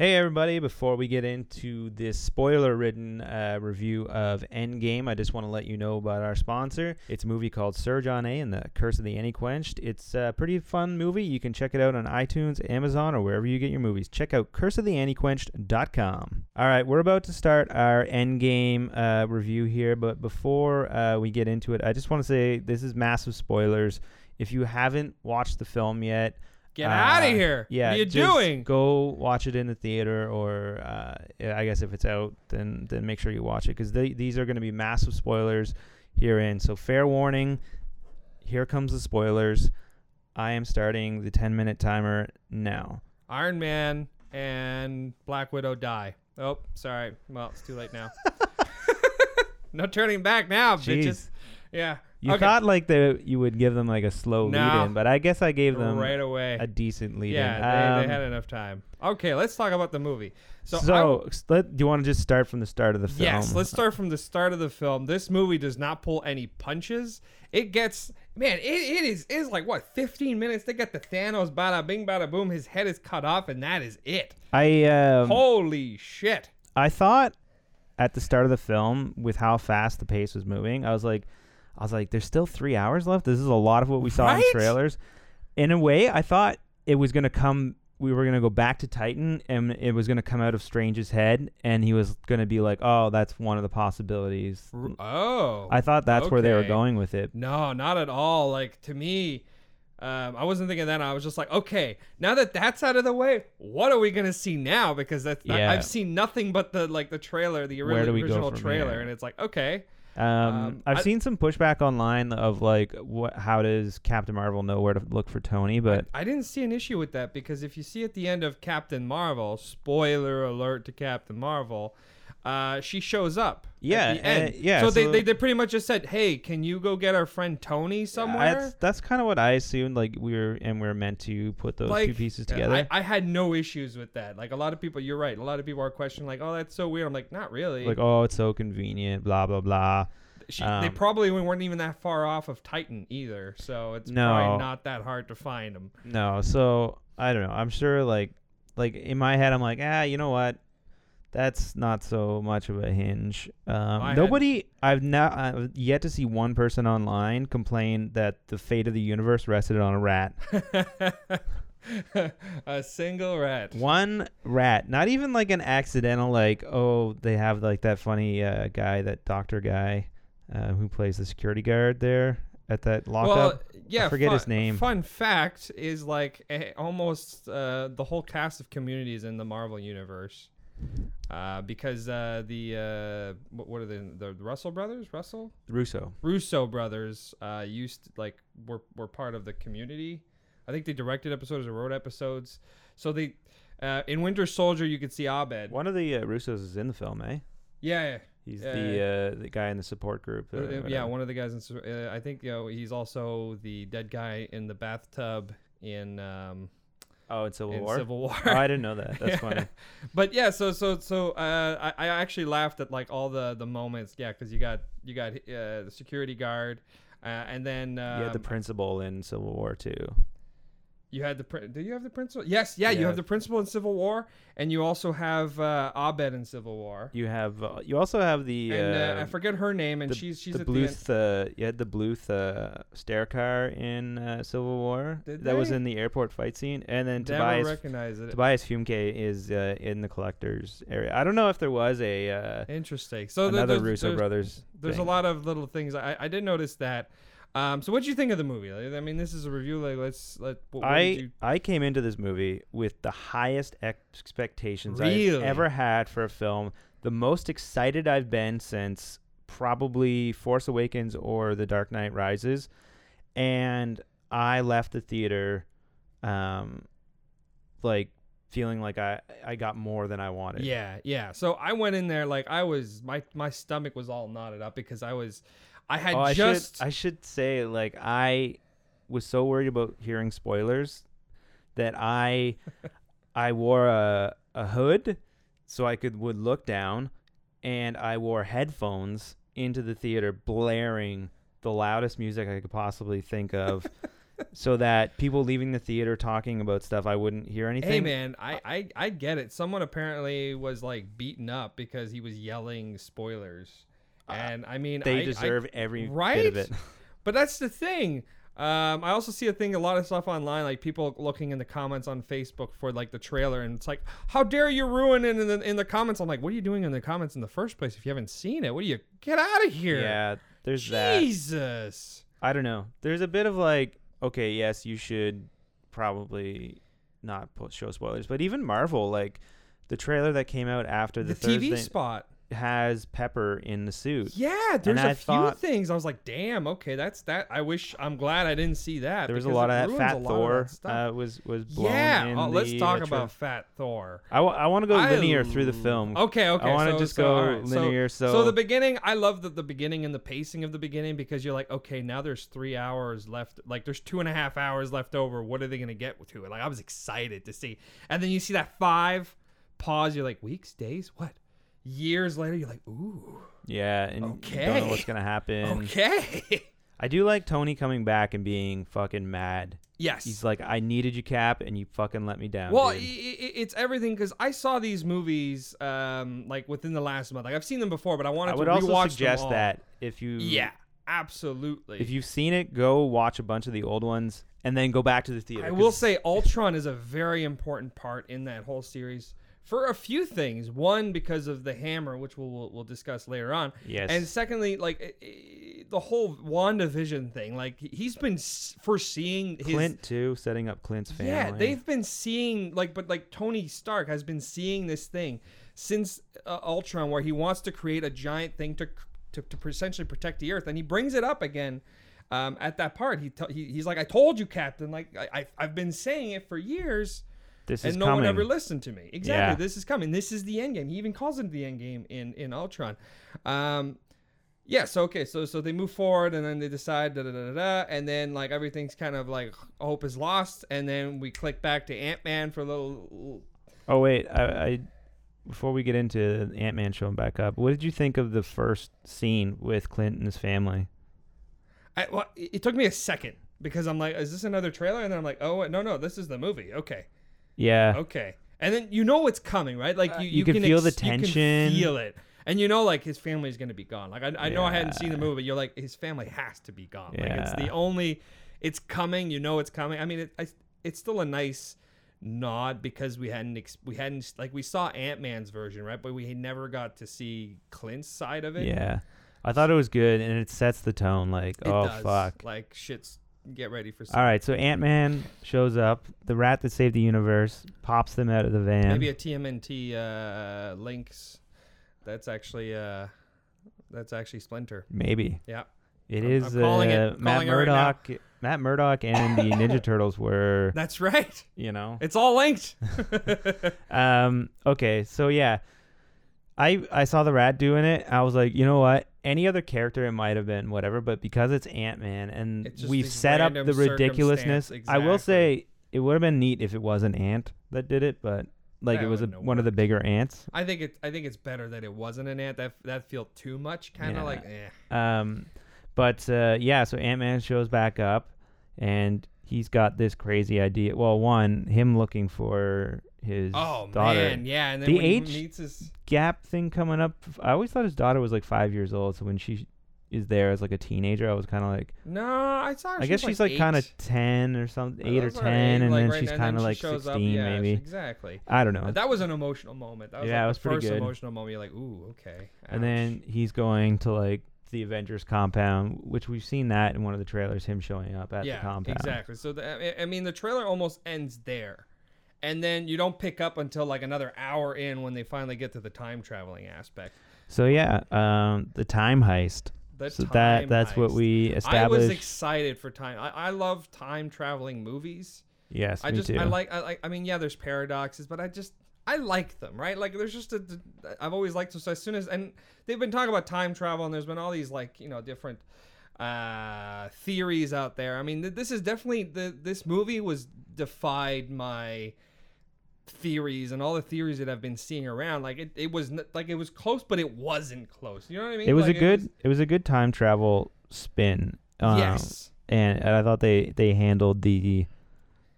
Hey, everybody, before we get into this spoiler ridden uh, review of Endgame, I just want to let you know about our sponsor. It's a movie called Sir John A. and the Curse of the Anti-Quenched. It's a pretty fun movie. You can check it out on iTunes, Amazon, or wherever you get your movies. Check out curseoftheantiquenched.com. All right, we're about to start our Endgame uh, review here, but before uh, we get into it, I just want to say this is massive spoilers. If you haven't watched the film yet, Get out of uh, here. Yeah, What are you doing? Go watch it in the theater, or uh, I guess if it's out, then then make sure you watch it because these are going to be massive spoilers herein. So fair warning. Here comes the spoilers. I am starting the 10 minute timer now. Iron Man and Black Widow die. Oh, sorry. Well, it's too late now. no turning back now, bitches. Yeah. You okay. thought like the you would give them like a slow No. lead in, but I guess I gave them right away. a decent lead yeah, in. they, Um, they had enough time. Okay, let's talk about the movie. So, so, let, do you want to just start from the start of the film? Yes, let's start from the start of the film. This movie does not pull any punches. It gets man, it, it is is like what, 15 minutes? They get the Thanos bada bing bada boom, his head is cut off, and that is it. I um, Holy shit. I thought at the start of the film, with how fast the pace was moving, I was like, I was like, there's still three hours left. This is a lot of what we saw in trailers. In a way, I thought it was gonna come. We were gonna go back to Titan, and it was gonna come out of Strange's head, and he was gonna be like, "Oh, that's one of the possibilities." Oh. I thought that's where they were going with it. No, not at all. Like to me, um, I wasn't thinking that. I was just like, okay, now that that's out of the way, what are we gonna see now? Because that's I- Yeah. I've seen nothing but the like the trailer, the Where ori- do we go original trailer, here? and it's like, okay, Um, Um, I've I- seen some pushback online of like, what? How does Captain Marvel know where to look for Tony? But I didn't see an issue with that because if you see at the end of Captain Marvel, spoiler alert to Captain Marvel, uh, she shows up. Yeah, at the end. uh, yeah, So, they, so- they they pretty much just said, hey, can you go get our friend Tony somewhere? That's that's kind of what I assumed. Like we were and we are meant to put those two pieces together. I, I had no issues with that. Like a lot of people, you're right. A lot of people are questioning, like, "Oh, that's so weird." I'm like, not really. like oh, it's so convenient. Blah blah blah. she, they um, probably weren't even that far off of Titan either, so it's No. probably not that hard to find them. No, so I don't know. I'm sure like like in my head, I'm like ah, you know what? That's not so much of a hinge. Um, I had- nobody, I've not I've yet to see one person online complain that the fate of the universe rested on a rat. a single rat. One rat, not even like an accidental like oh they have like that funny uh, guy that doctor guy uh, who plays the security guard there at that lockup. Well, yeah. forget fun, his name. Fun fact is like eh, almost uh, the whole cast of Community is in the Marvel universe. Uh, because uh, the uh, what, what are the the Russell brothers? Russell Russo. Russo brothers uh, used to, like were were part of the Community. I think they directed episodes or wrote episodes. So they uh, in Winter Soldier you could see Abed. One of the uh, Russos is in the film, eh? Yeah, He's the uh, the guy in the support group. Yeah, one of the guys. In, uh, I think you know he's also the dead guy in the bathtub in um, Oh, in Civil in War. Civil War. oh, I didn't know that. That's Yeah. funny. But yeah, so so so uh, I, I actually laughed at like all the the moments. Yeah, because you got you got uh, the security guard, uh, and then um, you had the principal in Civil War too. You had the do you have the principal? Yes, yeah, you have the principal in Civil War, and you also have uh, Abed in Civil War. You have. Uh, you also have the. And uh, uh, I forget her name, and the, she's she's the at the. Bluth. uh, you had the Bluth uh, stair car in uh, Civil War. Did that was in the airport fight scene, and then Never Tobias. recognize it. Tobias Fünke is uh, in the collector's area. I don't know if there was a uh, Interesting. So the- another there's- Russo there's- brothers. There's thing. a lot of little things. I, I did notice that. Um, so what do you think of the movie? Like, I mean, this is a review. Like, let's let. What, what I you, I came into this movie with the highest expectations Really? I've ever had for a film. The most excited I've been since probably Force Awakens or The Dark Knight Rises, and I left the theater, um, like feeling like I I got more than I wanted. yeah, yeah. So I went in there like I was my my stomach was all knotted up because I was, I had Oh, I just should I should say like I was so worried about hearing spoilers that I I wore a a hood so I could would look down and I wore headphones into the theater blaring the loudest music I could possibly think of so that people leaving the theater talking about stuff, I wouldn't hear anything. Hey man, I, I I get it. Someone apparently was like beaten up because he was yelling spoilers, and I mean They I- I- deserve every right? bit of it. But that's the thing. Um, I also see a thing, a lot of stuff online, like people looking in the comments on Facebook for like the trailer, and it's like, "How dare you ruin it in the in the comments?" I'm like, "What are you doing in the comments in the first place if you haven't seen it? What do you get out of here?" Yeah, there's that. Jesus. I don't know. There's a bit of like, okay, yes, you should probably not show spoilers, but even Marvel, like the trailer that came out after The, the, TV spot. Has Pepper in the suit. Yeah, there's a I few thought- things. I was like, "Damn, okay, that's that." I wish. I'm glad I didn't see that. There was a because lot it of that. ruins Fat lot of Thor that stuff. uh, was was blown. yeah, in oh, let's the, talk uh, tra- about Fat Thor. I, w- I want to go I linear through the film. Okay, okay. I want to so- just so, go all right, so- linear. So, So the beginning, I love the, the beginning and the pacing of the beginning because you're like, okay, now there's three hours left. Like there's two and a half hours left over. What are they gonna get to it? Like I was excited to see, and then you see that five pause. You're like, weeks, days, what? Years later, you're like, ooh, yeah, and you don't know what's gonna happen. okay. I do like Tony coming back and being fucking mad. yes. He's like, I needed you, Cap, and you fucking let me down. Well, i dude." i it's everything because I saw these movies um like within the last month. Like I've seen them before, but I wanted I would to also rewatch suggest that if you Yeah, absolutely. if you've seen it, go watch a bunch of the old ones and then go back to the theater. I will say Ultron is a very important part in that whole series for a few things. One, because of the hammer, which we'll we'll, we'll discuss later on. yes, And secondly, like eh, eh, the whole WandaVision thing, like he's been s- foreseeing his Clint too, setting up Clint's family. Yeah, they've been seeing like, but like Tony Stark has been seeing this thing since uh, Ultron, where he wants to create a giant thing to to, to essentially protect the Earth, and he brings it up again. Um, at that part, he, t- he he's like, "I told you, Captain. Like I, I I've been saying it for years, this and is no coming. one ever listened to me. Exactly, Yeah. this is coming. This is the end game. He even calls it the end game in in Ultron. Um, yeah. So okay. So so they move forward, and then they decide da da da da, da and then like everything's kind of like hope is lost, and then we click back to Ant Man for a little. oh wait, I, I before we get into Ant Man showing back up, what did you think of the first scene with Clint and his family? I, well, it took me a second because I'm like, is this another trailer? And then I'm like, oh no no, this is the movie. Okay. Yeah, Okay. And then you know it's coming, right? Like you, Uh, you can feel the tension. You can feel it, and you know like his family's gonna be gone. Like I, I know I hadn't seen the movie, but you're like his family has to be gone. Like it's the only, it's coming. You know it's coming. I mean, it, I, it's still a nice nod because we hadn't ex- we hadn't like we saw Ant Man's version, right? But we never got to see Clint's side of it. yeah. I thought it was good, and it sets the tone. Like, It oh does. fuck. Like shit's get ready for. All right, so Ant Man shows up. The rat that saved the universe pops them out of the van. Maybe a TMNT uh, links. That's actually uh, that's actually Splinter. Maybe. Yeah. It I'm- is I'm calling it. uh, I'm Matt it right. Murdock. Matt Murdock and the Ninja Turtles were, That's right. you know. It's all linked. Um. Okay. So yeah, I I saw the rat doing it. I was like, you know what? Any other character, it might have been whatever, but because it's Ant Man and It's we've set up the ridiculousness, circumstance, I will say it would have been neat if it was an ant that did it, but like That it was a, one of the bigger ants. I think it. I think it's better that it wasn't an ant. That that felt too much. Kind of Yeah. like. Eh. Um, but uh, yeah, so Ant Man shows back up, and he's got this crazy idea. Well, one, him looking for his Oh daughter. man, yeah. And then The when age- he meets his. Gap thing coming up. I always thought his daughter was like five years old. So when she is there as like a teenager, I was kind of like, No, I saw. I guess she's like kind of ten or something, eight or ten, and like, then right, she's kind of like sixteen, yeah, maybe. Exactly. I don't know. That was an emotional moment. That was Yeah, like it was the pretty first good. emotional moment. You're like, ooh, okay. and then he's going to like the Avengers compound, which we've seen that in one of the trailers, him showing up at yeah, the compound. exactly. So the, I mean, the trailer almost ends there, and then you don't pick up until like another hour in when they finally get to the time traveling aspect. So yeah, um, the time heist. The so time that that's what we established. I was excited for time. I, I love time traveling movies. yes, I me just too. I like I like I mean yeah, there's paradoxes, but I just I like them, right? Like there's just a I've always liked them. So as soon as and they've been talking about time travel, and there's been all these like you know different uh theories out there. I mean th- this is definitely the this movie was defied my theories and all the theories that I've been seeing around. Like it, it was like it was close, but it wasn't close. You know what I mean? it was Like, a good. It was, a good time travel spin. Um, yes. and, and I thought they they handled the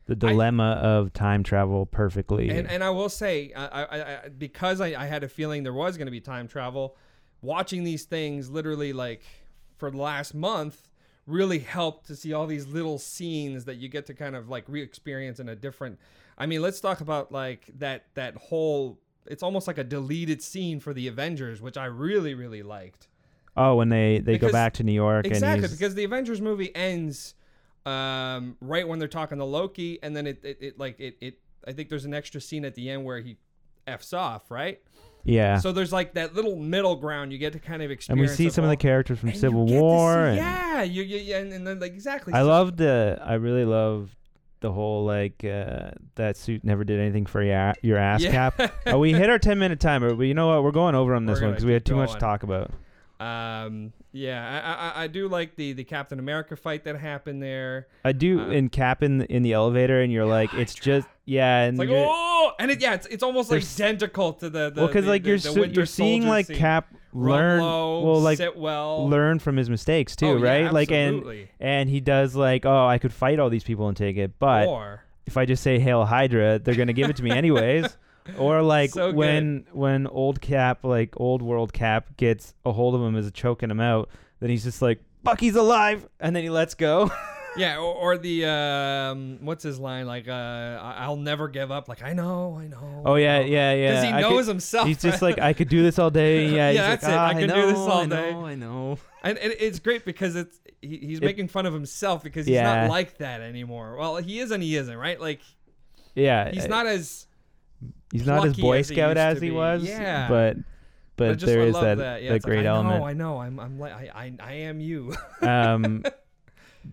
the I- dilemma of time travel perfectly. And and I will say, I, I, I because I, I had a feeling there was going to be time travel. Watching these things, literally like for the last month, really helped to see all these little scenes that you get to kind of like re-experience in a different. I mean, let's talk about like that that whole. It's almost like a deleted scene for the Avengers, which I really really liked. oh, when they they Because- go back to New York Exactly, because the Avengers movie ends um, right when they're talking to Loki, and then it, it, it like it, it. I think there's an extra scene at the end where he f's off, right? yeah, So there's like that little middle ground you get to kind of experience. and we see some of the characters from Civil War. see- and yeah, you, you, yeah, and, and then like exactly. I So- love the I really love the whole like uh, that suit never did anything for your your ass Yeah. cap. oh, we hit our ten minute timer, but you know what? We're going over on We're this one because we had too much to talk about. Um, yeah, I, I, I do like the the Captain America fight that happened there. I do Uh, in Cap in the, in the elevator, and you're like, it's just yeah, and It's like oh, and it yeah, it's, it's almost like identical to the, the well, because like the- you're the so, you're seeing like scene. Cap learn low, well, like sit well, learn from his mistakes too, Oh, yeah, right? like and and he does like, oh, I could fight all these people and take it, but or if I just say Hail Hydra, they're gonna give it to me anyways. Or like So good. when when old Cap, like old world Cap, gets a hold of him as choking him out, then he's just like, Bucky's alive, and then he lets go. yeah, or, or the um, what's his line like? Uh, I- I'll never give up. Like I know, I know. oh yeah, yeah, yeah. Because he I could- knows himself. He's just like, I could do this all day. Yeah, Yeah, like, that's it. "Ah, I could do this know, all I day." know, I know. and, and it's great because it's he, he's It- making fun of himself because he's Yeah. not like that anymore. Well, he is and he isn't, right? Like Yeah, he's uh, not as. He's not as Boy as Scout as he was. Yeah. but I but just there I is that that, yeah, it's like, great I element. know, I know, I'm I'm like I I, I am you. um,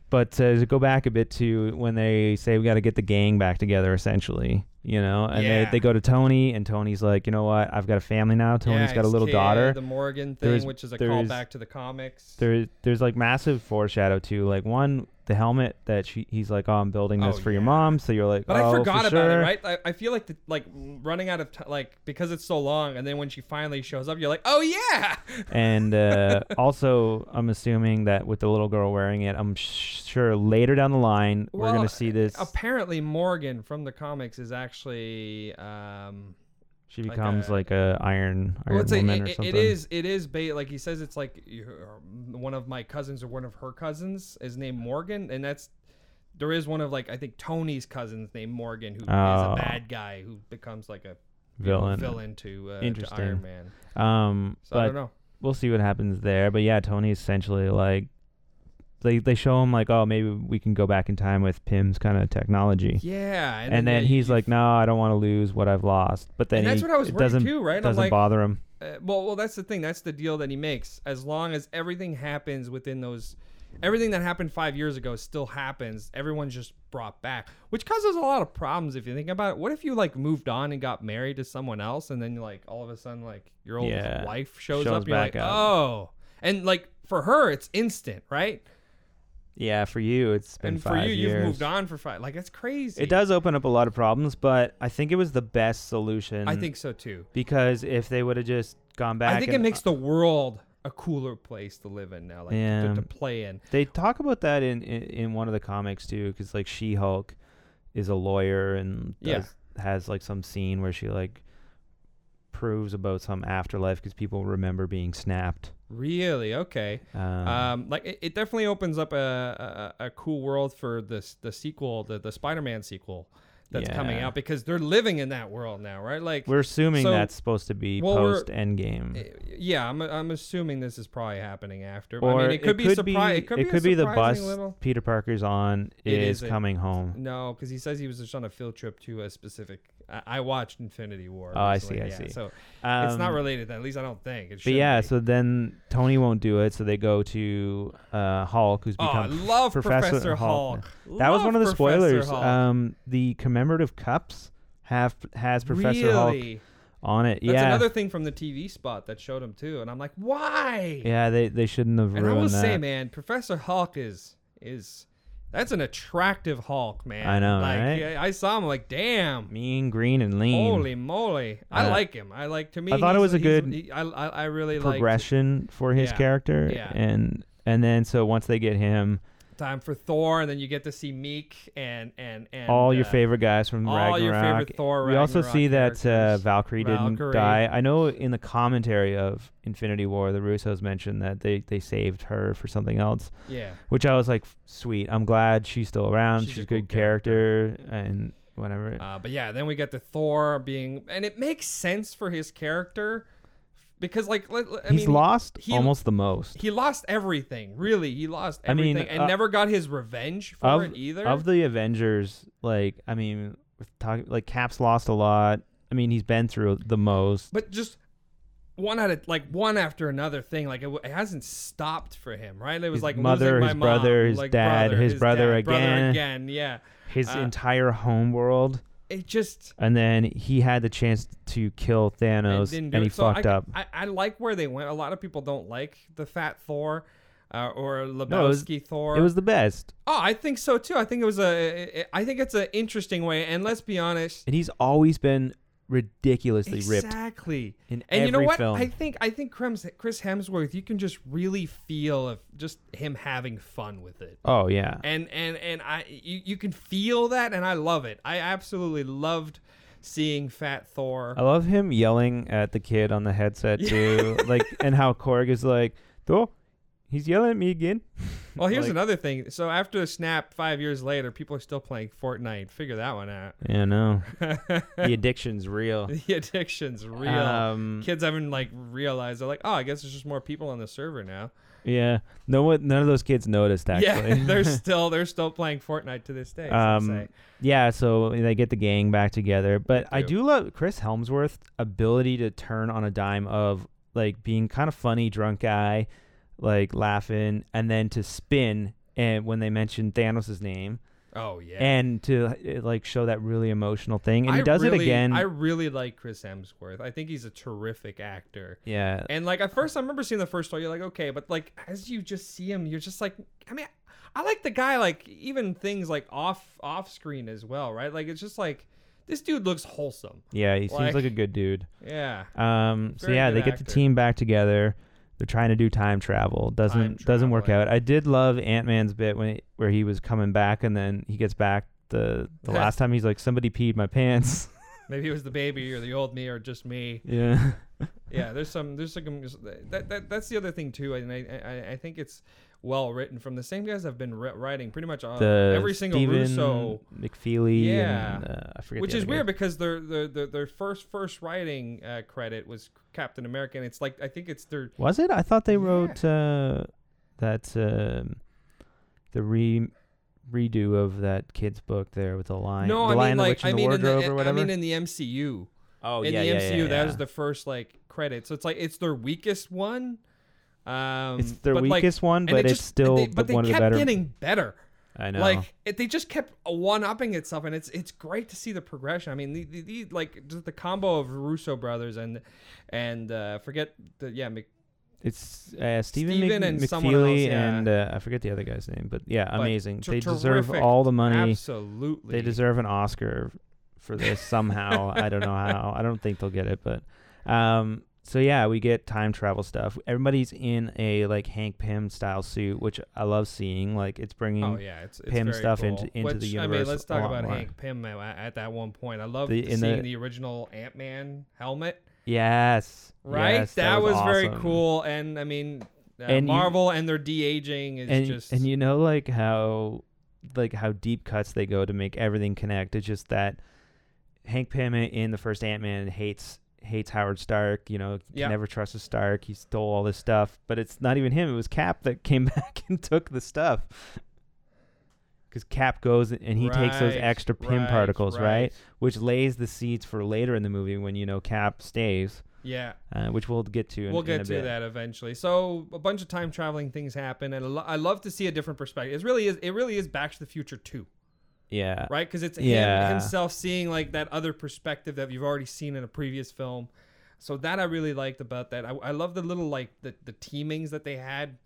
but uh, to go back a bit to when they say we got to get the gang back together, essentially, you know, and Yeah. they, they go to Tony, and Tony's like, you know what, I've got a family now. Tony's Yeah, got a little daughter. The Morgan thing, There's- which is a there's- callback to the comics. There, there's like massive foreshadow to like one the helmet that she he's like, oh, I'm building this Oh, for your yeah. mom. So you're like, But oh, I forgot for about sure. it, right? I, I feel like the, like running out of time, like because it's so long, and then when she finally shows up, you're like, oh yeah. And uh, also, I'm assuming that with the little girl wearing it, I'm sh- sure later down the line we're Well, gonna see this. Apparently, Morgan from the comics is actually. Um, she like becomes a- like a Iron Iron well, Woman or something. it is. It is. Ba- like he says, it's like one of my cousins or one of her cousins is named Morgan, and that's. There is one of like I think Tony's cousins named Morgan who is Oh. a bad guy who becomes like a you know, villain. villain to, uh, to Interesting. Iron Man. Um, So I but don't know. we'll see what happens there. But yeah, Tony essentially like they they show him like, oh, maybe we can go back in time with Pym's kind of technology. Yeah, And, then yeah, he's you- like, no, I don't want to lose what I've lost. But then and that's he, what I was doesn't too, right? And doesn't like, bother him. Uh, well, well, that's the thing. That's the deal that he makes. As long as everything happens within those, everything that happened five years ago still happens. Everyone's just brought back, which causes a lot of problems if you think about it. What if you like moved on and got married to someone else, and then like all of a sudden like your old Yeah. wife shows, Shows up, you're like, up. oh, and like for her it's instant, right? Yeah, for you, it's been and for five you, years. you've moved on for five. Like that's crazy. It does open up a lot of problems, but I think it was the best solution. I think so too. because if they would have just gone back, I think it makes uh, the world a cooler place to live in now, like to- Yeah. to, to play in. They talk about that in in, in one of the comics too, because like She Hulk is a lawyer and Yeah. has like some scene where she like proves about some afterlife because people remember being snapped. Really? Okay. Um, Um, like it, it definitely opens up a, a, a cool world for this the sequel, the the Spider-Man sequel that's coming out because they're living in that world now, right? Like, we're assuming so- that's supposed to be well, post Endgame. eh, yeah, I'm I'm assuming this is probably happening after. Or I mean, it could be surprise. It could be, a the bus Little... Peter Parker's on It is coming home. No, because he says he was just on a field trip to a specific. I, watched Infinity War. Oh, I see, I yeah, see. So Um, it's not related. Then, at least I don't think. It But yeah, be. so then Tony won't do it, so they go to uh, Hulk, who's become. Oh, I love Professor Professor, Hulk. Hulk. That was one of the Professor spoilers. Um, the commemorative cups have has Professor Hulk on it. That's yeah, another thing from the TV spot that showed him too, and I'm like, why? yeah. They they shouldn't have and I will that. say, man, Professor Hulk is is that's an attractive Hulk, man. I know, like, right? I, I saw him like, damn. mean, green, and lean. Holy moly! I Uh, like him. I like to me. I thought it was a good he- I, I I really like. progression for his Yeah, character, yeah. and and then so once they get him, time for Thor, and then you get to see Miek and and and all your uh, favorite guys from all Ragnarok. your favorite Thor. we also see that uh. Valkyrie didn't Valkyrie. die. I know in the commentary of Infinity War, the Russos mentioned that they, they saved her for something else, yeah, which I was like, sweet. I'm glad she's still around. She's She's, a a cool good character and whatever. uh, but yeah, then we get the Thor being, and it makes sense for his character because like I He's lost he- almost the most. He lost everything. Really, he lost I mean, everything, and uh, never got his revenge for of- it either. Of the Avengers, like I mean, talk, like Cap's lost a lot. I mean, he's been through the most. but just one at a like one after another thing. Like it, it hasn't stopped for him, right? It was His like mother, his mom, brother, his like dad, brother, his brother dad, brother again. again. Yeah, His uh, entire home world, it just and then he had the chance to kill Thanos, didn't and, he. So fucked I, up. I, I like where they went. A lot of people don't like the Fat Thor. Uh, or No, it was- Lebowski Thor. It was the best, oh, I think so too. I think it was a. I think it's an interesting way. And let's be honest, and he's always been ridiculously ripped exactly. in And every you know what? film. I think I think Chris Chris Hemsworth, you can just really feel of just him having fun with it. oh yeah, And and and I you, you can feel that and I love it. I absolutely loved seeing Fat Thor. I love him yelling at the kid on the headset too, like and how Korg is like, Thor, he's yelling at me again. Well, here's Like- another thing. So after the snap 5 years later, people are still playing Fortnite. Figure that one out. Yeah, no, the addiction's real. The addiction's real. Um, Kids haven't like realized they're like, "Oh, I guess there's just more people on the server now." yeah, no one, none of those kids noticed actually. Yeah, they're still they're still playing Fortnite to this day. Um. Yeah, so they get the gang back together. But I do. do love Chris Hemsworth's ability to turn on a dime of like being kind of funny drunk guy, like laughing, and then to spin and when they mention Thanos' name Oh yeah. and to uh, like show that really emotional thing. And he does really- it again. I really like Chris Hemsworth. I think he's a terrific actor. yeah. And like at first, I remember seeing the first story. You're like, okay, but like as you just see him, you're just like, I mean, I like the guy. Like even things like off off screen as well, right? Like it's just like this dude looks wholesome. Yeah, he seems like- like a good dude. Yeah. Um, so yeah, they get actor. the team back together. They're trying to do time travel. Doesn't doesn't work out. I did love Ant Man's bit when he, where he was coming back and then he gets back the the last time he's like somebody peed my pants. Maybe it was the baby or the old me or just me. yeah. Yeah. There's some. There's some. That, that that's the other thing too. And I I, I think it's well written from the same guys have been ri- writing pretty much uh, The every single Steven Russo. McFeely. Yeah. And, uh, I forget. which is weird guy. because their their their, their first first writing uh, credit was Captain America, and it's like I think it's their Was it? I thought they Yeah. wrote uh, that um, the re redo of that kid's book there with the lion. no, the I lion, mean the like I mean in wardrobe the or I mean in the MCU. oh in yeah, the yeah, MCU, yeah, that was the first like credit. So it's like it's their weakest one. Um, It's their but, like, weakest one, but it it's just- still they, the- but they one of the kept better. getting better. I know. Like it, they just kept one upping itself, and it's it's great to see the progression. I mean, the, the, the like just the combo of Russo brothers and and uh, forget the yeah Mc, It's uh, Stephen, Steven Mc- and someone McFeely else, yeah. and uh, I forget the other guy's name, but yeah, But amazing. ter- they deserve all the money. absolutely They deserve an Oscar for this somehow. I don't know how. I don't think they'll get it, but um. So yeah, we get time travel stuff. Everybody's in a like Hank Pym style suit, which I love seeing. Like it's bringing Oh yeah, it's, it's Pym stuff cool. into- into Which, the I mean, let's talk about more. Hank Pym at, at that one point. I love The- seeing the- the, original Ant Man helmet. yes, Right, yes, that, was, very awesome. cool. And I mean, uh, And you- Marvel and their de aging is and just and you know like how like how deep cuts they go to make everything connect. It's just that Hank Pym in the first Ant Man hates hates Howard Stark. You know, Yeah. never trust a Stark. He stole all this stuff, but it's not even him. It was Cap that came back and took the stuff. Because Cap goes and he takes those extra Pym right, particles, right. right. Which lays the seeds for later in the movie when you know Cap stays, yeah. uh, which we'll get to. In, we'll get to bit. that eventually. So a bunch of time traveling things happen, and I lo- I love to see a different perspective. It really is. It really is Back to the Future two, Yeah, right? Because it's Yeah. him himself seeing like that other perspective that you've already seen in a previous film. So that I really liked about that. I, I love the little like the, the teamings that they had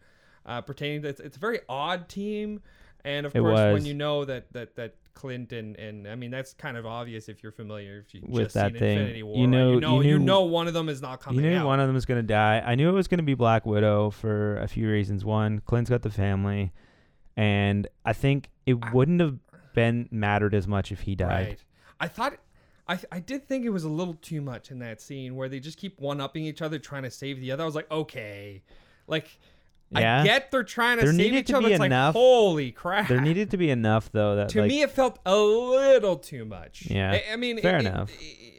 uh, pertaining to it's, it's a very odd team, and of It course was. when you know that that that Clint and, and I mean that's kind of obvious if you're familiar if you With just that seen thing. Infinity War. You right? know- you know, you you knew- know one of them is not coming You knew out. one of them is going to die. I knew it was going to be Black Widow for a few reasons. One, Clint's got the family. and I think it wouldn't have been mattered as much if he died. Right. I thought I I did think it was a little too much in that scene where they just keep one upping each other trying to save the other. I was like, okay. Like Yeah. I get they're trying to There save each to other. It's like enough- holy crap. There needed to be enough though that to like, me it felt a little too much. Yeah. I, I mean Fair it- it- enough.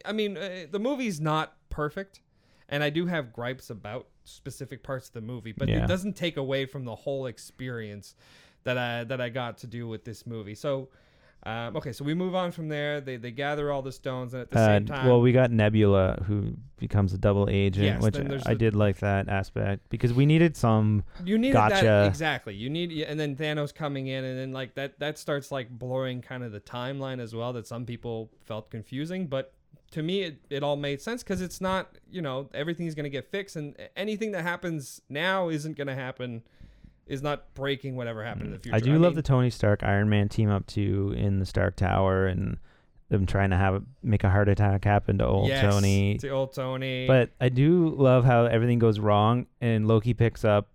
I mean uh, the movie's not perfect and I do have gripes about specific parts of the movie, but Yeah. it doesn't take away from the whole experience that I that I got to do with this movie. So um, okay, so we move on from there. They they gather all the stones, and at the uh, same time, well, we got Nebula who becomes a double agent, Yes, which there's I did like that aspect because we needed some. you needed gotcha. that exactly. You need, and then Thanos coming in, and then like that that starts like blurring kind of the timeline as well. That some people felt confusing, but to me, it, it all made sense because it's not you know everything's gonna get fixed, and anything that happens now isn't gonna happen. Is not breaking whatever happened in the future. Mm. I do love mean, the Tony Stark Iron Man team up too in the Stark Tower and them trying to have make a heart attack happen to old yes, Tony. to old Tony. But I do love how everything goes wrong and Loki picks up.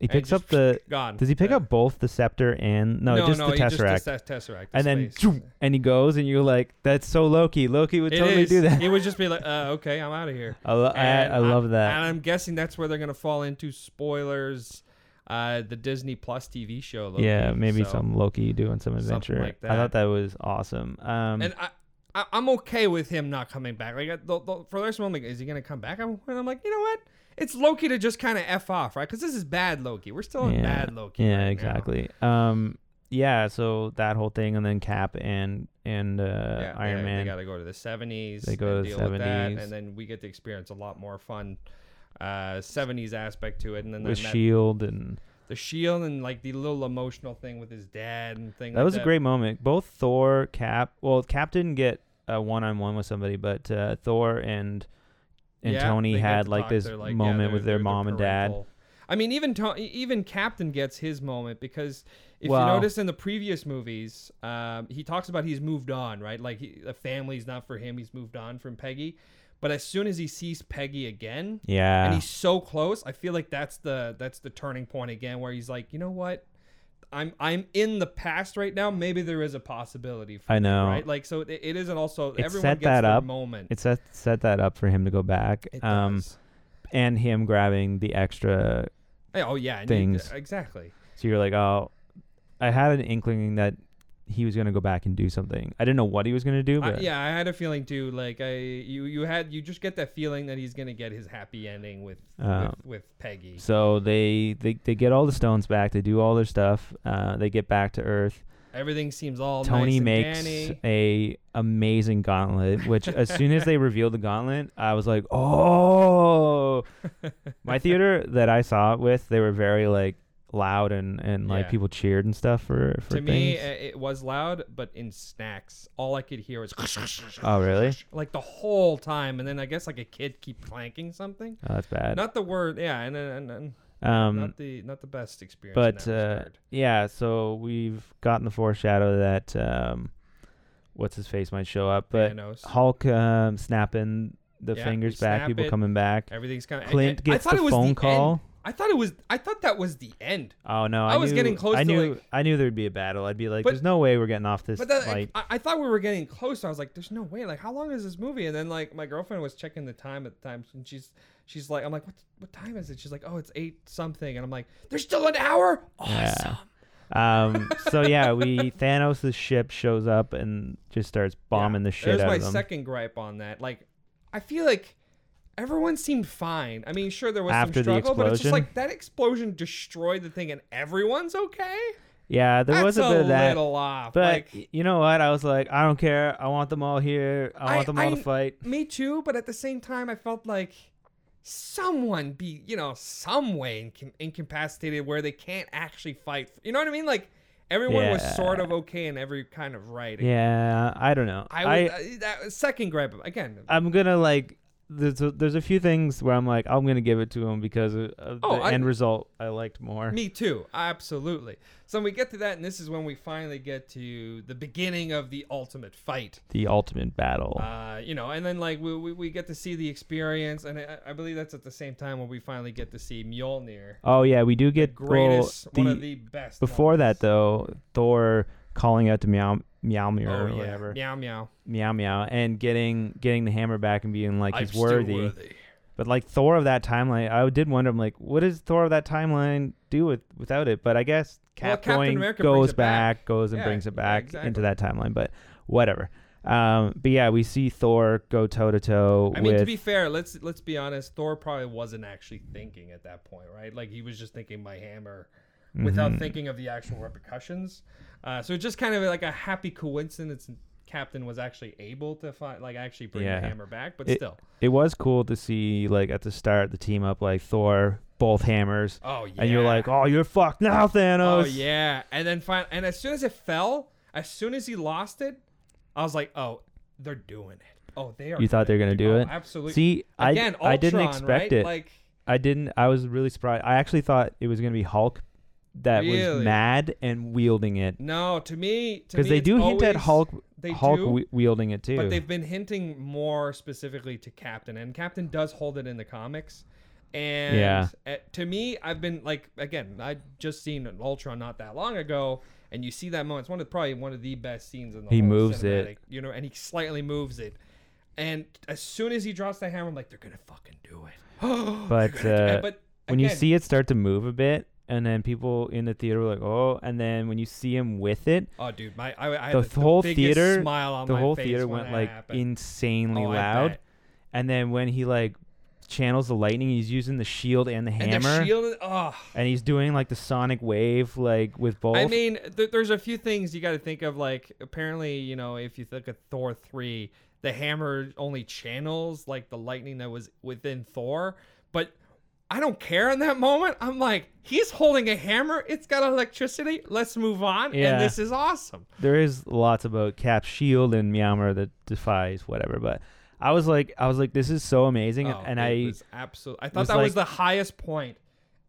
He picks up the. gone. Does he pick Uh, up both the scepter and no, just the Tesseract? Just Tesseract. the and then zoom, and he goes and you're like, that's so Loki. Loki would It totally is. do that. It would just be like, uh, okay, I'm out of here. I, lo- I, I love that. And I'm guessing that's where they're gonna fall into spoilers. Uh, the Disney Plus TV show. Loki, yeah, maybe so- some Loki doing some adventure. like I thought that was awesome. Um, And I, I, I'm okay with him not coming back. Like the, the, for there's moment, is he gonna come back? I'm, and I'm like, you know what? It's Loki to just kind of f off, right? Because this is bad Loki. We're still in yeah, bad Loki. Yeah, right now. exactly. Um, yeah. So that whole thing, and then Cap and and uh, Yeah, Iron they, Man. They got to go to the 70s. They go to the deal with that, 70s. and then we get to experience a lot more fun uh 70s aspect to it and then with that- Shield and the shield and like the little emotional thing with his dad and thing that like was a great moment. Both Thor, Cap. Well, Cap didn't get a one-on-one with somebody, but uh, Thor and and Yeah, Tony had like talk. this like, yeah, moment they're- with their the mom and dad. I mean, even to- even Captain gets his moment because if Well- you notice in the previous movies, um, he talks about he's moved on, right? Like he, the family's not for him. He's moved on from Peggy. But as soon as he sees Peggy again, Yeah. and he's so close, I feel like that's the that's the turning point again, where he's like, you know what, I'm I'm in the past right now. Maybe there is a possibility. For I me, know. right? Like so, it, it isn't also It everyone set gets that up. moment. it set set that up for him to go back. It um, does. and him grabbing the extra. Oh yeah, and you- things. exactly. So you're like, oh, I had an inkling that he was gonna go back and do something. I didn't know what he was gonna do, I, yeah, I had a feeling too. Like I, you, you had, you just get that feeling that he's gonna get his happy ending with Um, with, with Peggy. So they, they they get all the stones back. They do all their stuff. Uh, they get back to Earth. Everything seems all Tony nice and makes dandy. a amazing gauntlet. Which as soon as they revealed the gauntlet, I was like, oh. My theater that I saw it with, they were very like loud and and like Yeah. people cheered and stuff for for To me, things. uh, it was loud, but in snacks, all I could hear was oh really? like the whole time, and then I guess like a kid keep clanking something. Oh, that's bad. Not the word, yeah, and and, and um, not the not the best experience. but uh, yeah, so we've gotten the foreshadow that um, what's his face might show up, but Thanos. Hulk um, snapping the Yeah, fingers back, people it. coming back. everything's kind of. Clint I, gets the it was phone the call. End. I thought it was. I thought that was the end. Oh no, I I, was knew, getting close I to, knew, like- I knew there'd be a battle. I'd be like, But- "There's no way we're getting off this But fight." I, I thought we were getting close. I was like, "There's no way. Like, how long is this movie?" And then like my girlfriend was checking the time at the time, and she's she's like, "I'm like, what what time is it?" She's like, "Oh, it's eight something," and I'm like, "There's still an hour." Awesome. Yeah. um, so yeah, we Thanos' ship shows up and just starts bombing the shit There's out my of them. second gripe on that. Like, I feel like everyone seemed fine. I mean, sure there was After some struggle, but it's just like that explosion destroyed the thing, and everyone's okay. yeah, there That's was a bit of that. little off. But like, you know what? I was like, I don't care. I want them all here. I, I- want them all I- to fight. Me too, but at the same time, I felt like someone be, you know, some way incapacitated where they can't actually fight. You know what I mean? Like everyone was sort of okay in every kind of right. Yeah, I don't know. I, I, uh, that second gripe again. I'm gonna like there's a, there's a few things where I'm like I'm gonna give it to him because of, of Oh, the I- end result I liked more. Me too, absolutely. So we get to that, and this is when we finally get to the beginning of the ultimate fight. The ultimate battle. Uh, you know, and then like we, we, we get to see the experience, and I, I believe that's at the same time when we finally get to see Mjolnir, oh yeah, we do the get well, greatest, one of the best. before that though. Thor calling out to Meow Meowmir oh or yeah, whatever. meow meow. Meow Meow and getting getting the hammer back and being like he's still worthy. But like Thor of that timeline, I did wonder. I'm like, what does Thor of that timeline do with without it? But I guess Well, Cap Captain going goes it back. goes and Yeah, brings it yeah, back exactly. into that timeline. But whatever. Um, but yeah, we see Thor go toe to toe I mean, with to be fair, let's let's be honest. Thor probably wasn't actually thinking at that point, right? Like he was just thinking my hammer, without Mhm. thinking of the actual repercussions. Uh, so it's just kind of like a happy coincidence. Captain was actually able to find, like, actually bring Yeah. the hammer back, but It- still. It was cool to see like at the start the team up like Thor both hammers, Oh yeah. and you're like, oh, you're fucked now, Thanos. oh yeah. And then fin- and as soon as it fell, as soon as he lost it, I was like, oh, they're doing it. Oh, they are. You thought they were gonna do oh, it? Absolutely. See, I Again, I didn't expect right? it. Like, I didn't. I was really surprised. I actually thought it was gonna be Hulk that was mad and wielding it no, to me, because they do hint at Hulk They Hulk do, wielding it too. but they've been hinting more specifically to Captain, and Captain does hold it in the comics. And Yeah. uh, to me, I've been like, again, I just seen an Ultron not that long ago, and you see that moment. It's one of probably one of the best scenes in the He whole moves it. you know, and he slightly moves it. And as soon as he drops the hammer, I'm like, they're gonna fucking do it. But, They're gonna do it. uh, but when you see it start to move a bit, and then people in the theater were like, "Oh!" and then when you see him with it, oh dude, my I, I the had the, whole theater- smile on the whole theater went like happened. insanely Oh, loud. And then when he like channels the lightning, he's using the shield and the And hammer, the shield, oh, and he's doing like the sonic wave like with both. I mean, th- there's a few things you got to think of. Like, apparently, you know, if you think of Thor 3, the hammer only channels like the lightning that was within Thor. But I don't care in that moment. I'm like, he's holding a hammer. It's got electricity. Let's move on. Yeah. And this is awesome. there is lots about Cap's shield and Meowmer that defies whatever, but I was like, I was like, this is so amazing, Oh, and I was absolutely. I thought was that was the highest point.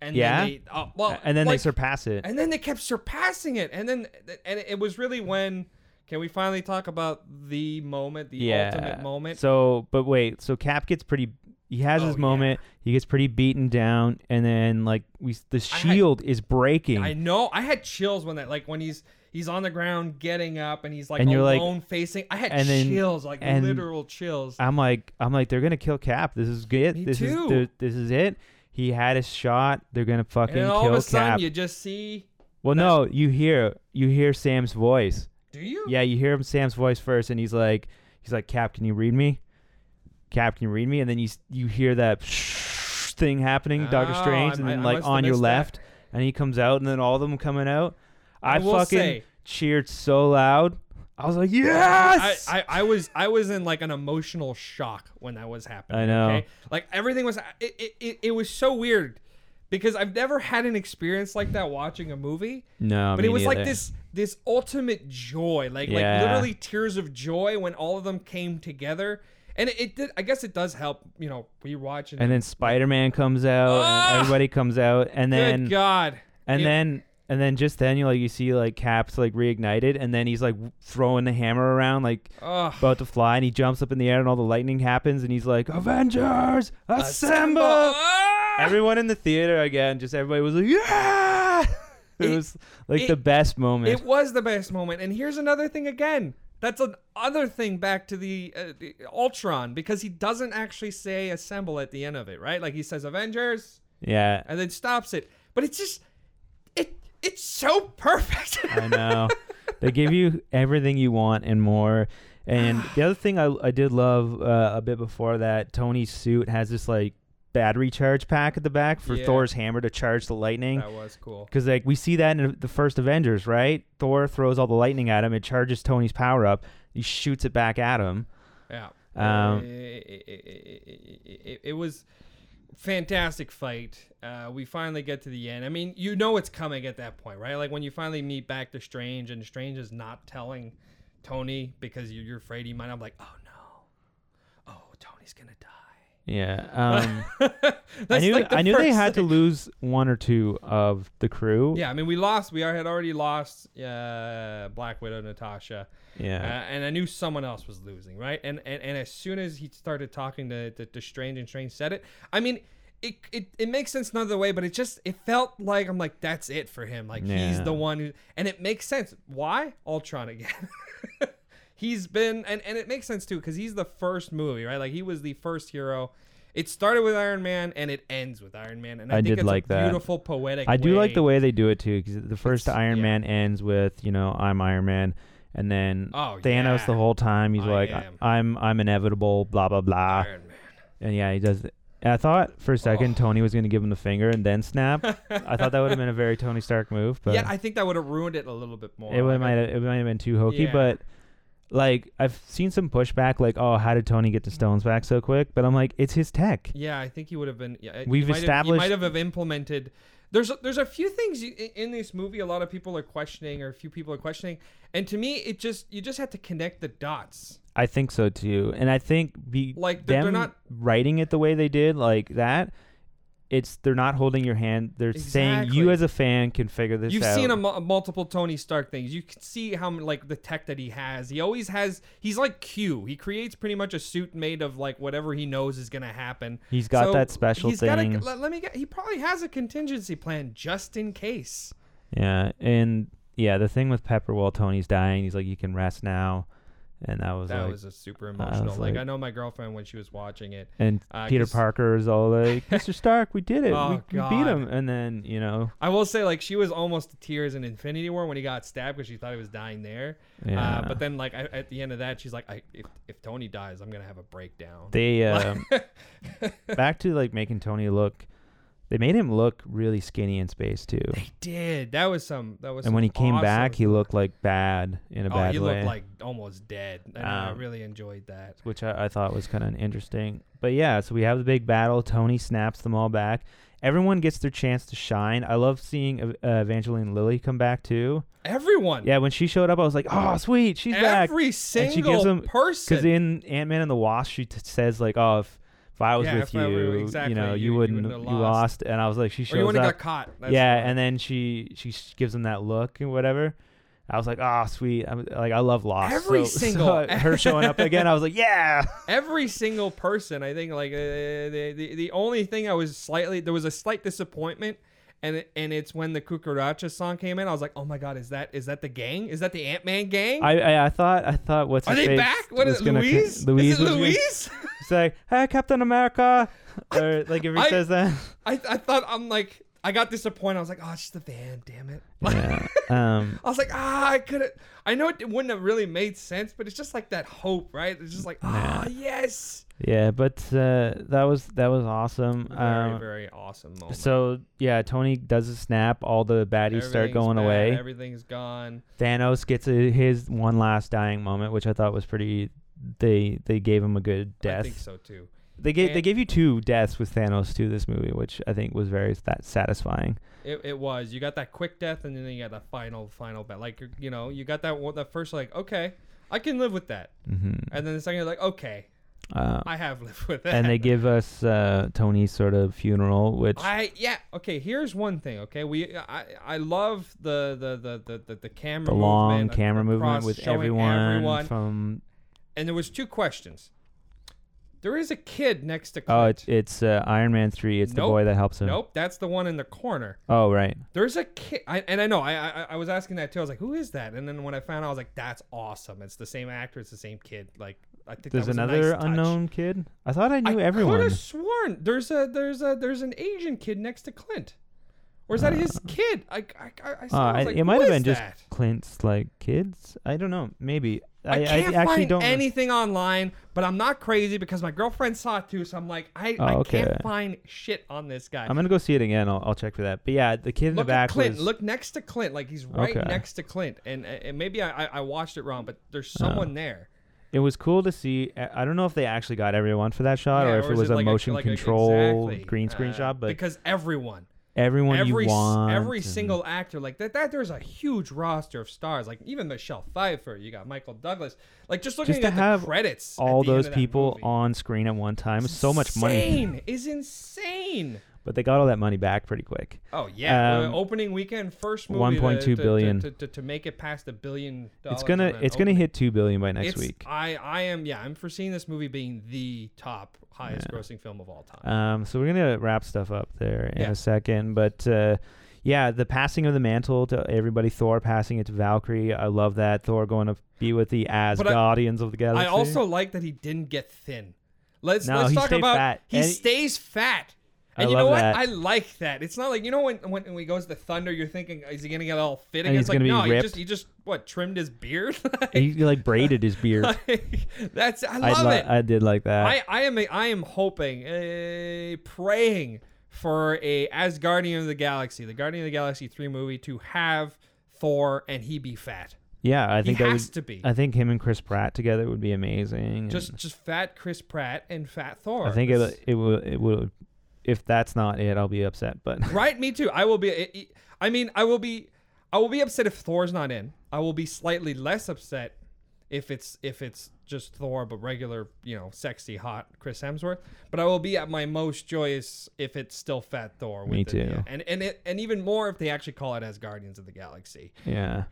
And Yeah? Then they, oh, well, and then they surpass it. and then they kept surpassing it and then and it was really when can we finally talk about the moment the yeah. ultimate moment So, but wait, so Cap gets pretty. He has Oh, his yeah. moment. He gets pretty beaten down, and then like we, the had- shield is breaking. i know i had chills when that like when he's he's on the ground getting up and he's like And you're like- alone facing i had then- chills like literal chills I'm like, I'm like, they're gonna kill Cap. This is good. Me this too. is this is it. He had his shot. They're gonna fucking and all kill of a sudden Cap. you just see well, no, you hear you hear Sam's voice. do you Yeah, you hear him Sam's voice first, and he's like, he's like, Cap, can you read me? Cap, can you read me? And then you you hear that thing happening, oh, Doctor Oh, Strange, I- and then I like have on your missed that. left, and he comes out, and then all of them coming out. I, I fucking say- cheered so loud. I was like, yes. I, I, I was I was in like an emotional shock when that was happening. I know. Okay? Like everything was it, it, it, was so weird because I've never had an experience like that watching a movie. no, but it was like this this ultimate joy, like Yeah. like literally tears of joy when all of them came together. And it, it did. I guess it does help, you know, rewatch and, And then Spider Man comes out, Ah! and everybody comes out, and then good God, and It- then and then just then you like you see like Cap's like reignited, and then he's like throwing the hammer around like Ugh. about to fly, and he jumps up in the air, and all the lightning happens, and he's like, "Avengers, assemble!" Assemble! Ah! Everyone in the theater again, just everybody was like, "Yeah!" It, It- was like it- the best moment. It was the best moment. And here's another thing again. That's another thing back to the, uh, the Ultron because he doesn't actually say assemble at the end of it, right? Like he says Avengers yeah, and then stops it. But it's just it it's so perfect. I know. they give you everything you want and more. And the other thing I, I did love uh, a bit before that, Tony's suit has this like battery charge pack at the back for Yeah. Thor's hammer to charge the lightning. that was cool. Because like we see that in the first Avengers, right? Thor throws all the lightning at him. It charges Tony's power up. He shoots it back at him. Yeah. Um, it, it, it, it, it was fantastic fight. Uh, we finally get to the end. I mean, you know it's coming at that point, right? Like when you finally meet back to Strange, and Strange is not telling Tony because you're, you're afraid he might. I'm like, oh no, oh Tony's gonna die. Yeah. Um, I knew like I knew they had to lose one or two of the crew. Yeah, I mean, we lost. We had already lost uh, Black Widow, Natasha, uh, Yeah. and I knew someone else was losing, right? And and, and as soon as he started talking to, to, to Strange and Strange said it, I mean, it, it it makes sense another way, but it just it felt like I'm like that's it for him. Like he's the one who, and it makes sense. Why Ultron again? he's been and and it makes sense too because he's the first movie, right? Like he was the first hero. It started with Iron Man and it ends with Iron Man, and I, I think did it's like a that. beautiful poetic. I do like the way they do it too, because the first It's- Iron yeah. Man ends with you know I'm Iron Man, and then Oh, Thanos yeah. the whole time he's I like am. I'm I'm inevitable, blah blah blah, Iron Man. and yeah he does. And I thought for a second Oh. Tony was gonna give him the finger and then snap. I thought that would have been a very Tony Stark move, but yeah, I think that would have ruined it a little bit more. it would might have, it might have been too hokey. Yeah. But like I've seen some pushback, like oh how did Tony get the mm. stones back so quick? But I'm like it's his tech. Yeah, I think he would have been. Yeah, We've might have- established- He might have, have implemented. There's a, there's a few things you, in this movie. A lot of people are questioning, or a few people are questioning, and to me, it just you just have to connect the dots. I think so too, and I think be Like, them they're not- writing it the way they did, like that. It's they're not holding your hand. They're saying you as a fan can figure this out. You've seen a, mu- multiple Tony Stark things. You can see how like the tech that he has. He always has. He's like Q. He creates pretty much a suit made of like whatever he knows is gonna happen. He's got So that special he's thing. Got a, let, let me get. He probably has a contingency plan just in case. yeah, and yeah, the thing with Pepper while Tony's dying, he's like, "You can rest now," and that was that like, was a super emotional. was like, like- I know my girlfriend when she was watching it. and uh, Peter Parker is all like, "Mr. Stark, we did it. Oh, we, we beat him," and then you know, I will say, like, she was almost to tears in Infinity War when he got stabbed because she thought he was dying there. yeah. Uh, but then, like, I, at the end of that, she's like, I, if, if Tony dies, I'm gonna have a breakdown. they um, back to like making Tony look. They made him look really skinny in space too. They did. That was some. That was. And when he came awesome back, he looked like bad in a Oh, bad he way, He looked like almost dead. And I Um, really enjoyed that. which I, I thought was kind of interesting. But yeah, so we have the big battle. Tony snaps them all back. Everyone gets their chance to shine. I love seeing uh, Evangeline Lilly come back too. Everyone. Yeah, when she showed up, I was like, "Oh, sweet, she's back." Every she single gives him- person. Because in Ant Man and the Wasp, she t- says like, "Oh, if, if I was Yeah, with I were- you, exactly, you know, you- you, you wouldn't, you lost. And I was like, she or you shows wouldn't up. have got caught. That's yeah, right. and then she she gives him that look and whatever. I was like, "Oh, sweet." I'm like, I love Lost. Every so, single- so her showing up again, I was like, "Yeah." every single person i think like uh, the, the the only thing i was slightly there was a slight disappointment and it, and it's when the cucaracha song came in i was like oh my god is that is that the gang? Is that the ant-man gang? I, I I thought I thought what's are they back? What is it gonna Luis? Luis is it gonna- Luis? say, "Hey, Captain America," or like if he I- says that. I, I thought i'm like i got disappointed i was like oh it's just the van damn it yeah. Um. I was like, ah, I could have. I know it wouldn't have really made sense, but it's just like that hope, right? It's just like, ah, yes. Yeah, but uh, that was that was awesome. Very, Um, very awesome moment. so yeah, Tony does a snap. All the baddies start going bad, away. Everything's gone. Thanos gets a, his one last dying moment, which I thought was pretty. They they gave him a good death. I think so too. They gave they gave you two deaths with Thanos too this movie, which I think was very that satisfying. It, it was. You got that quick death, and then you got the final, final bet. Like you're- know, you got that one, the first like, okay, I can live with that, hmm and then the second, you're like, okay, Uh, I have lived with that. and they give us uh, Tony's sort of funeral, which I yeah okay. Here's one thing. Okay, we I I love the the the the the, the camera the long movement camera movement with everyone, everyone. from and there was two questions. There is a kid next to oh Clint. it's it's uh, Iron Man three. It's the Nope. boy that helps him. nope, that's the one in the corner. Oh right. There's a kid, I, and I know I, I I was asking that too. I was like, who is that? And then when I found out, I was like, that's awesome. It's the same actor. It's the same kid. Like I think There's that was another a nice touch. unknown kid. I thought I knew I everyone. could have sworn there's a there's a there's an Asian kid next to Clint, or is that his kid? I I I, I, saw, Uh, I was like, it might who have is been just? Clint's like kids. I don't know. Maybe I, I, I, can't actually find don't. anything online, but I'm not crazy because my girlfriend saw it too. So I'm like, I, I Oh, okay. can't find shit on this guy. I'm gonna go see it again. I'll, I'll check for that. But yeah, the kid in Look the at back Clint. was. Look next to Clint, like he's right Okay. next to Clint, and and maybe I, I I watched it wrong, but there's Oh. someone there. It was cool to see. I I don't know if they actually got everyone for that shot, Yeah, or if it was a like motion like control exactly, green screen uh, shot. But because everyone, everyone every you want. every and- single actor like that that there's a huge roster of stars like even Michelle Pfeiffer you got Michael Douglas like just looking Just at the credits all the those people movie. on screen at one time is so much money. Insane. is insane But they got all that money back pretty quick. oh yeah Um, opening weekend first movie 1.2 to, to- billion. to, to, to make it past a billion dollars It's gonna it's gonna hit two billion by next It's- week. I I am yeah I'm foreseeing this movie being the top highest Yeah. grossing film of all time Um, so we're gonna wrap stuff up there in Yeah. a second, but uh, yeah, the passing of the mantle to everybody. Thor passing it to Valkyrie. I love that. Thor going to be with the Asgardians of the Galaxy. I also like that he didn't get thin. Let's No, let's he talk about fat. he And- stays fat. I And you know what? that. I like that. It's not like you know when when, when he goes to Thunder, you're thinking is he gonna get all fit And It's like no, he just he just what trimmed his beard. Like- he like braided his beard. like, that's I I love lo- it. I did like that. I, I am a, I am hoping, uh, praying for a Asgardian of the Galaxy, the Guardian of the Galaxy three movie to have Thor and he be fat. yeah, I He think that has would, to be I think him and Chris Pratt together would be amazing. just and just fat Chris Pratt and fat Thor. I think it it will it will. If that's not it, I'll be upset. But right, me too. I will be. I mean, I will be. I will be upset if Thor's not in. I will be slightly less upset if it's if it's just Thor, but regular, you know, sexy, hot Chris Hemsworth. But I will be at my most joyous if it's still Fat Thor. With Me too. yeah. And and it, and even more if they actually call it Asgardians of the Galaxy. yeah,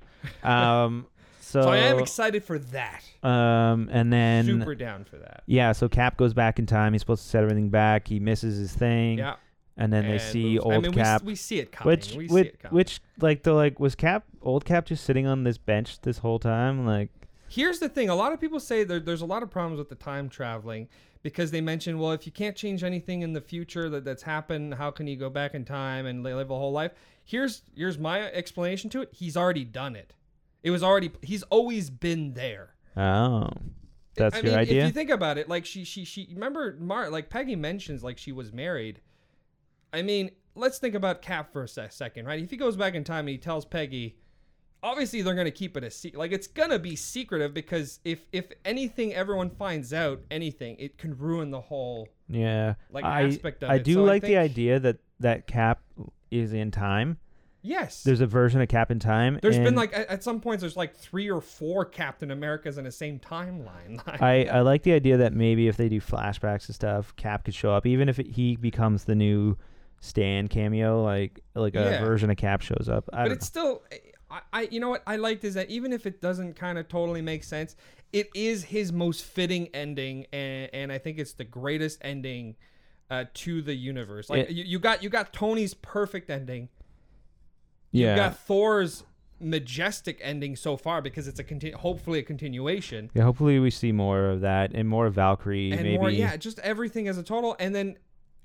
um, so, So I am excited for that. um, and then Super down for that. yeah, so Cap goes back in time. He's supposed to set everything back. He misses his thing, Yeah. and then they and see moves- old I mean, we s- Cap. We, see it coming. which we see which it coming. which like the like was Cap old Cap just sitting on this bench this whole time? Like Here's the thing: a lot of people say there, there's a lot of problems with the time traveling because they mention, well, if you can't change anything in the future that, that's happened, how can you go back in time and li- live a whole life? Here's here's my explanation to it. He's already done it. It was already. He's always been there. oh, that's I your mean, idea. If you think about it, like she she she remember Mar like Peggy mentions like she was married. I mean, let's think about Cap for a sec- second, right? If he goes back in time and he tells Peggy, obviously they're gonna keep it a secret. Like it's gonna be secretive because if if anything, everyone finds out anything, it can ruin the whole. yeah, like, I aspect of I it. do So I like the idea that that Cap is in time. Yes. There's a version of Cap in time. There's been like at, at some points there's like three or four Captain Americas in the same timeline. Like, I, I like the idea that maybe if they do flashbacks and stuff, Cap could show up, even if it, he becomes the new Stan cameo, like like a Yeah. version of Cap shows up. I but it's still I, I you know what i liked is that even if it doesn't kind of totally make sense it is his most fitting ending and, and i think it's the greatest ending uh, to the universe like It- you, you got you got tony's perfect ending yeah. got thor's majestic ending so far because it's a conti- hopefully a continuation yeah, hopefully we see more of that and more of Valkyrie. and maybe more yeah just everything as a total and then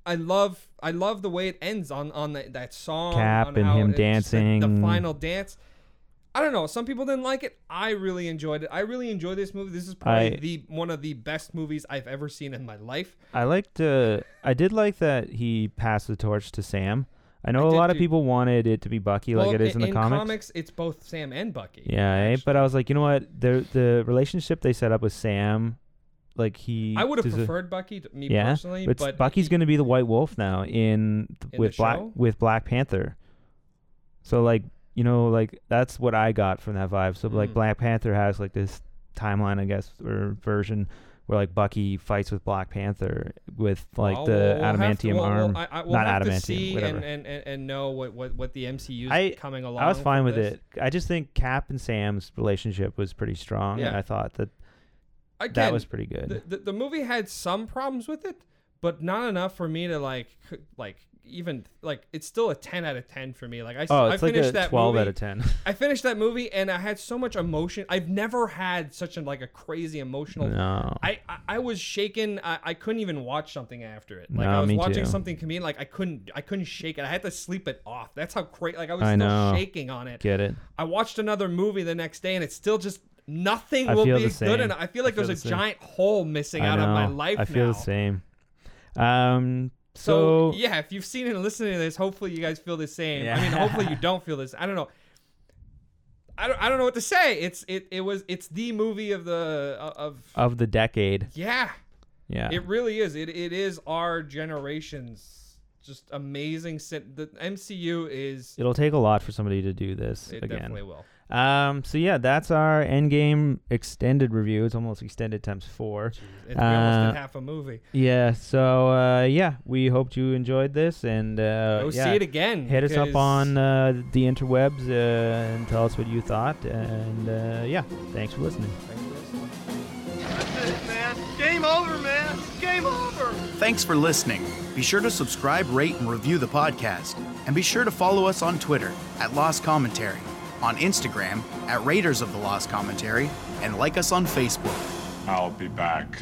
I love I love the way it ends on on that that song Cap and him dancing the- the, final dance. I don't know. Some people didn't like it. I really enjoyed it. I really enjoy this movie. This is probably I- the one of the best movies I've ever seen in my life. I liked. Uh, I did like that he passed the torch to Sam. I know I a lot of people wanted it to be Bucky, like it is in, the comics. Comics, it's both Sam and Bucky. Yeah, eh? actually. but I was like, you know what? The the relationship they set up with Sam, like he. I would have deser- preferred Bucky, to me Yeah, personally. But, But Bucky's going to be the White Wolf now in, th- In with the Black show? with Black Panther. So like you know like that's what I got from that vibe. So like Mm. Black Panther has like this timeline, I guess, or version where like Bucky fights with Black Panther with like Well, the we'll- have to- adamantium we'll- we'll- arm. I, I, not have to adamantium, see whatever. and, and, and, and know what, what, what the MCU is coming along. I was fine with this. it. I just think Cap and Sam's relationship was pretty strong, and Yeah. I thought that Again, that was pretty good. the, the, the movie had some problems with it, but not enough for me to like like even like it's still a 10 out of 10 for me. Like I, oh, I it's like finished a that twelve movie. out of ten. I finished that movie and I had so much emotion. I've never had such a like a crazy emotional. no. I, I, I was shaken. I, I couldn't even watch something after it. Like No, I was watching too. something comedian. Like I couldn't I couldn't shake it. I had to sleep it off. That's how crazy. Like I was I still know. shaking on it. Get it? I watched another movie the next day and it's still just nothing I will be good enough. I feel like I feel there's a same. giant hole missing out of my life I feel now. the same. Um. So, So, yeah, if you've seen it and listening to this, hopefully you guys feel the same. I mean, hopefully you don't feel this. I don't know. I don't, I don't know what to say. It's it it was it's the movie of the uh, of of the decade, yeah. yeah, It really is. It it is our generation's just amazing. The MCU is It'll take a lot for somebody to do this it again. definitely will. Um, so yeah, that's our Endgame extended review. It's almost extended times four. It's we almost Uh, half a movie. Yeah. So uh, yeah, we hoped you enjoyed this, and uh, Go yeah, see it again. hit us up on uh, the interwebs uh, and tell us what you thought. And uh, yeah, thanks for listening. Thanks for listening. That's it, man. Game over, man. Game over. Thanks for listening. Be sure to subscribe, rate, and review the podcast. And be sure to follow us on Twitter at Lost Commentary, on Instagram at Raiders of the Lost Commentary, and like us on Facebook. I'll be back.